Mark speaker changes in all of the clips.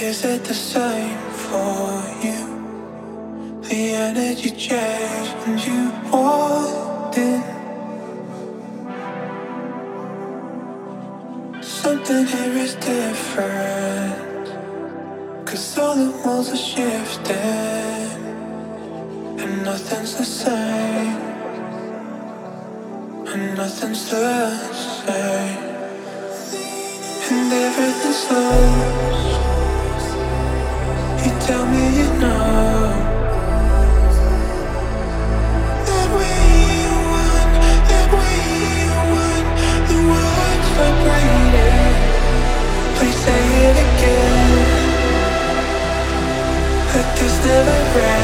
Speaker 1: Is it the same for you? The energy change and you walked in. Something here is different. Cause all the walls are shifting. And nothing's the same. And nothing's the same. And everything lost tell me you know that we won, that we won. The world's vibrating. Please say it again. never end.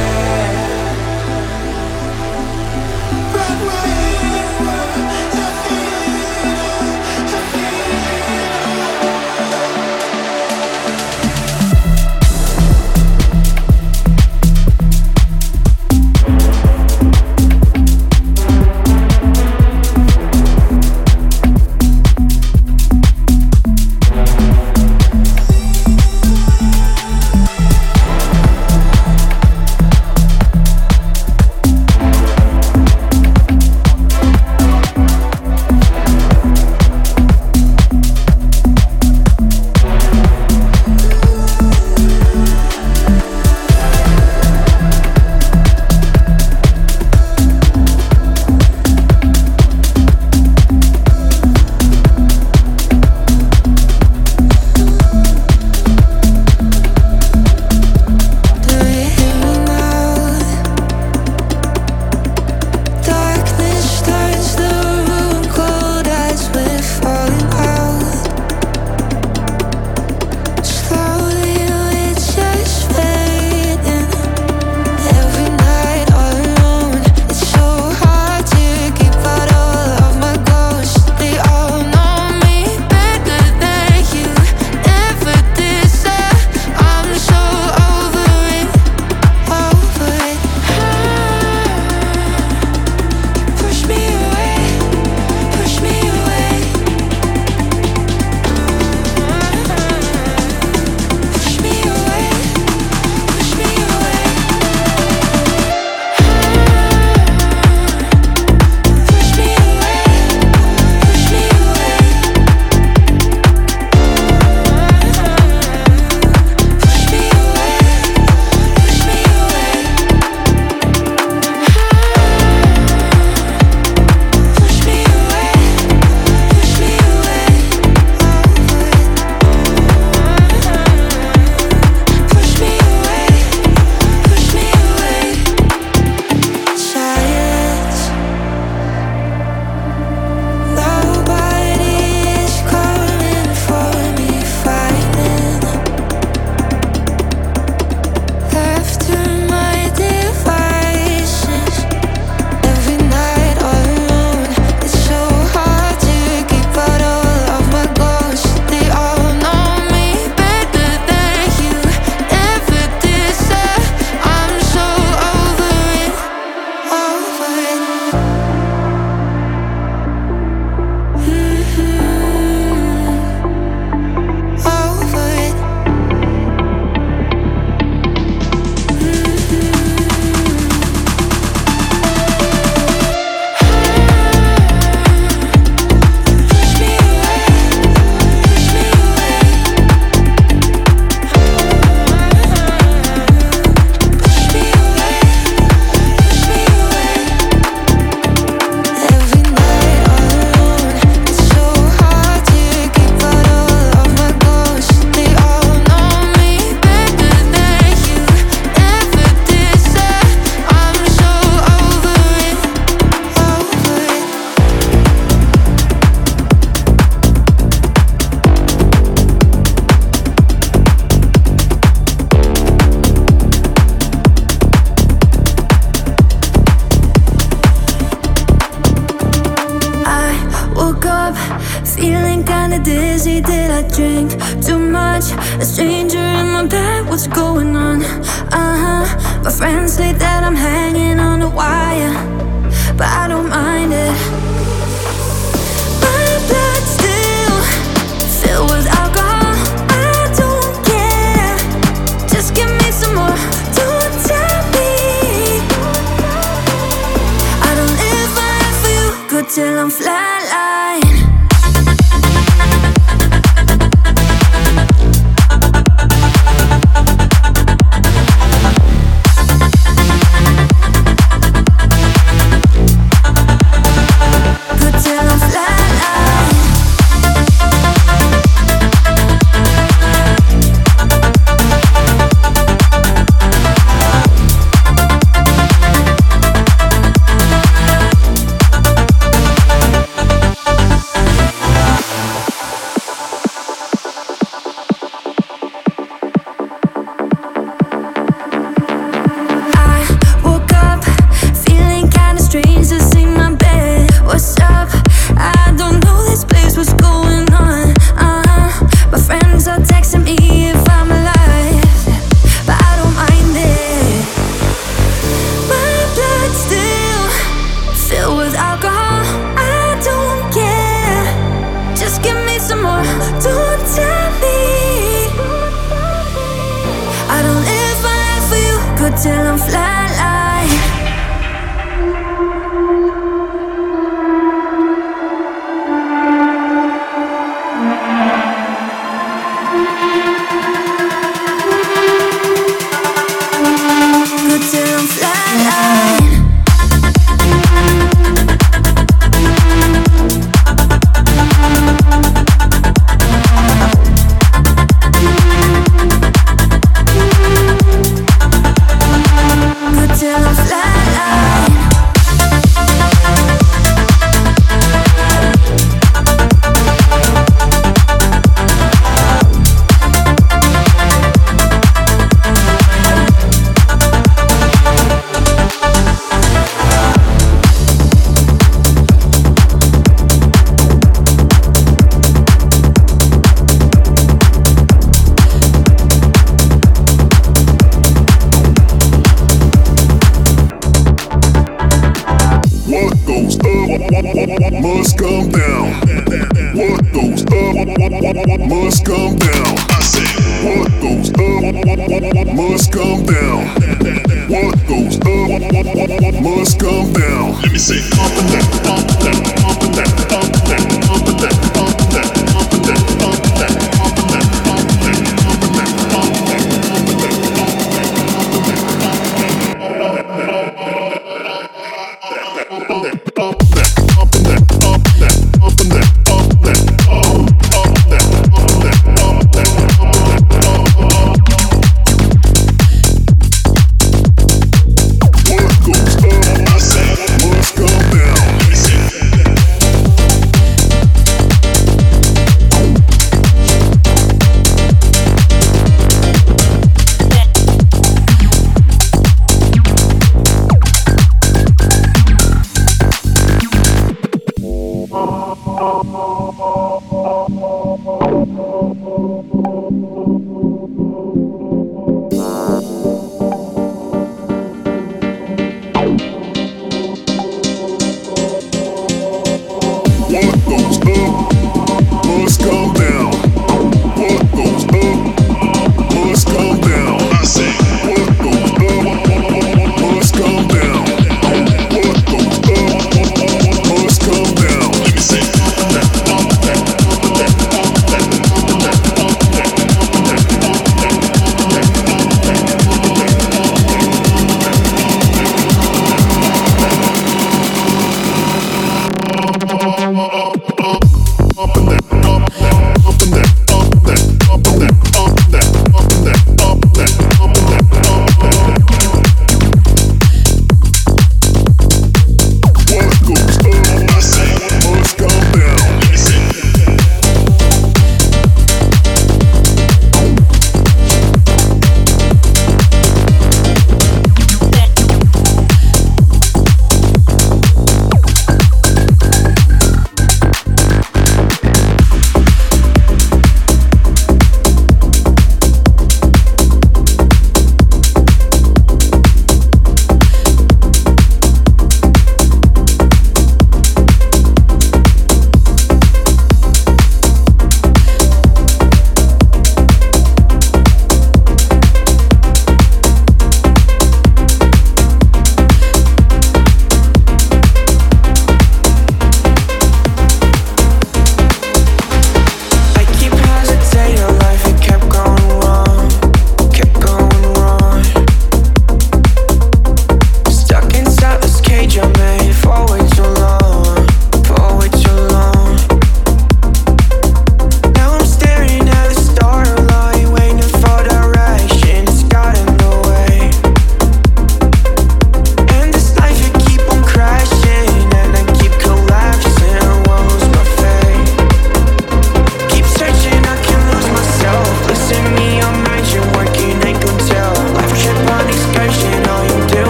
Speaker 2: till I'm flat.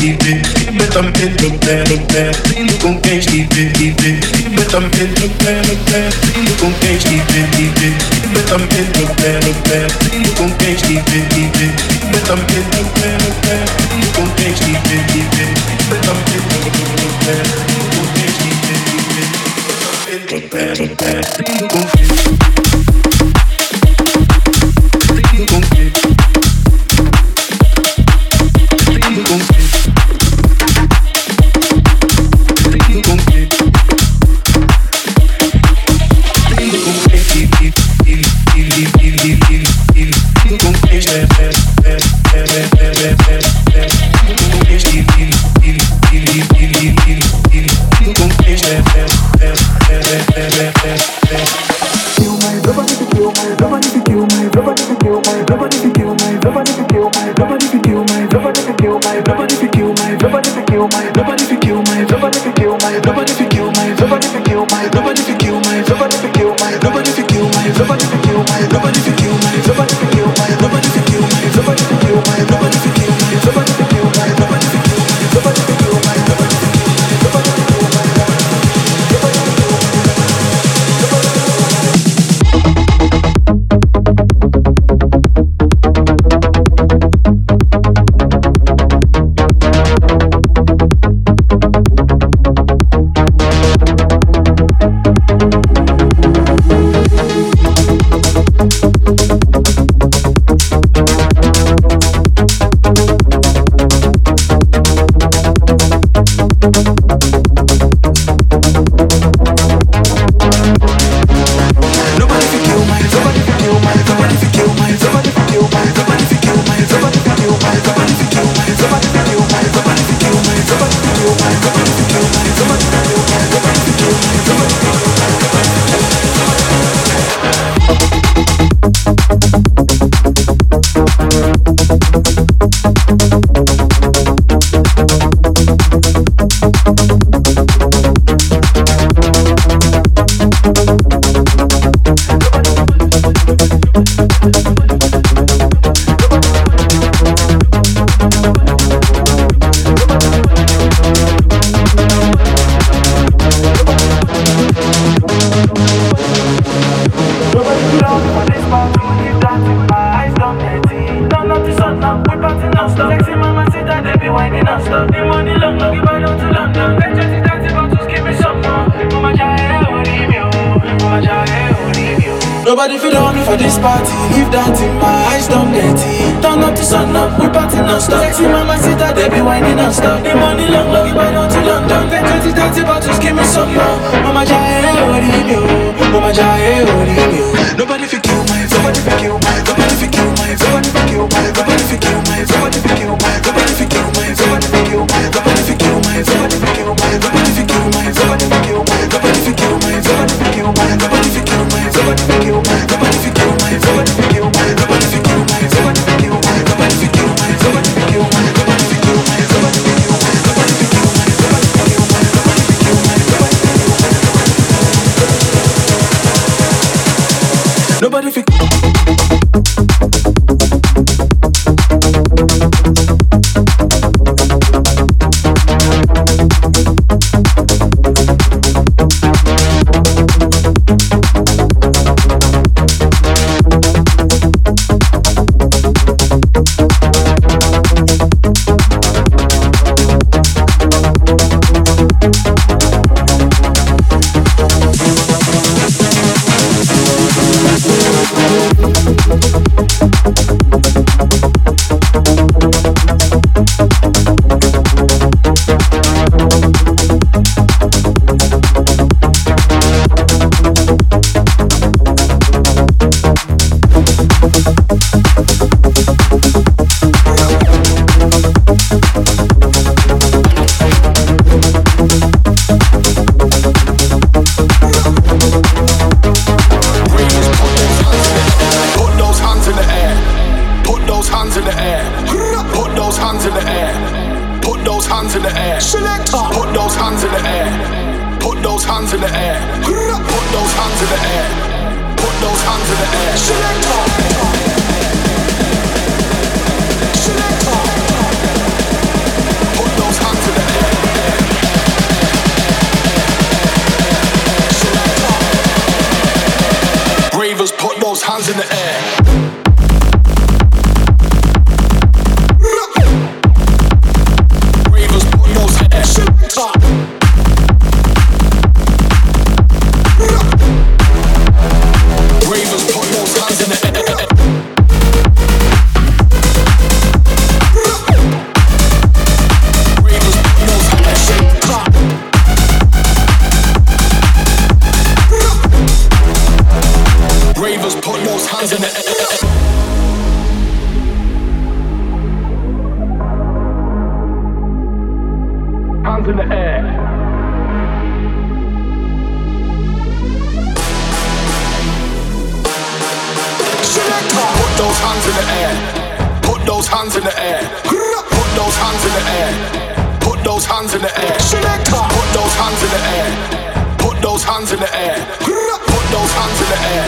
Speaker 3: liefde, je bent aan het ontdekken, vrienden kom eens liefde, liefde, je bent aan het ontdekken, vrienden kom eens liefde, liefde, je bent aan het ontdekken, vrienden kom eens liefde, liefde, je bent aan het ontdekken, vrienden kom eens liefde, liefde, je bent aan het ontdekken, vrienden kom eens liefde, liefde, je bent aan het ontdekken, vrienden kom vrienden kom vrienden kom
Speaker 4: Active, I just give me some more. Mama, yeah. hands in the air. Put those hands in the air.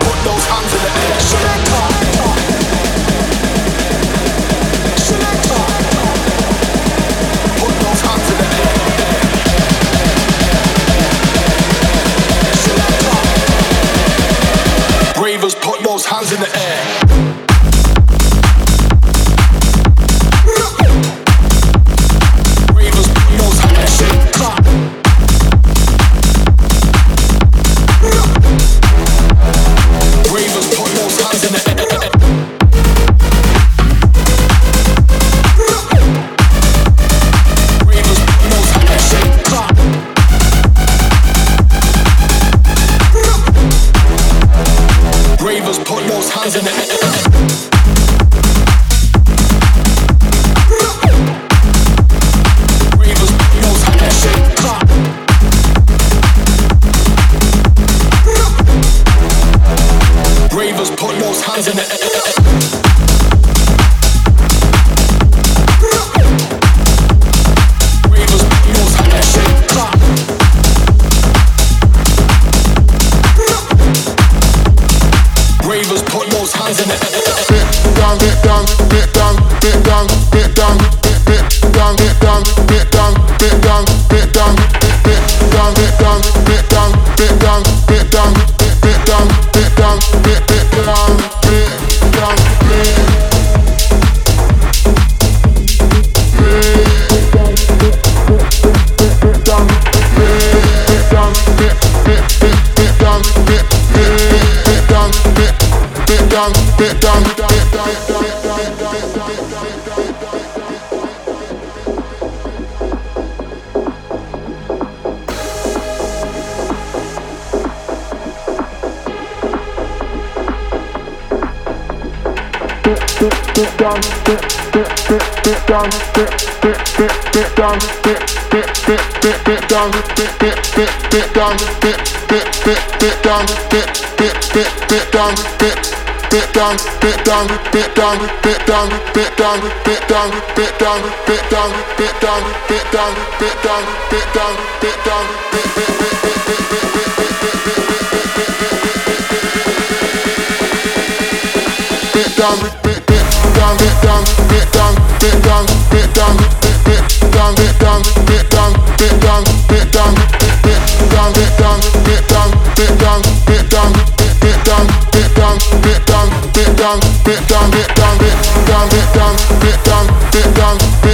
Speaker 4: Put those hands in the air. Should I talk? Should I talk? Put those hands in the air. Ravers, put those hands in the air. down, bit down, bit down, bit down, bit down, bit down, bit down, bit down, bit down, bit down, bit down, bit down, bit down, bit bit bit bit bit bit bit bit bit bit bit bit bit bit bit down, bit down, bit down, bit down, down, bit down, bit down, bit down, bit down, bit down, bit down, bit down.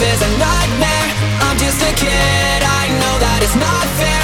Speaker 5: life is a nightmare. I'm just a kid, I know that it's not fair.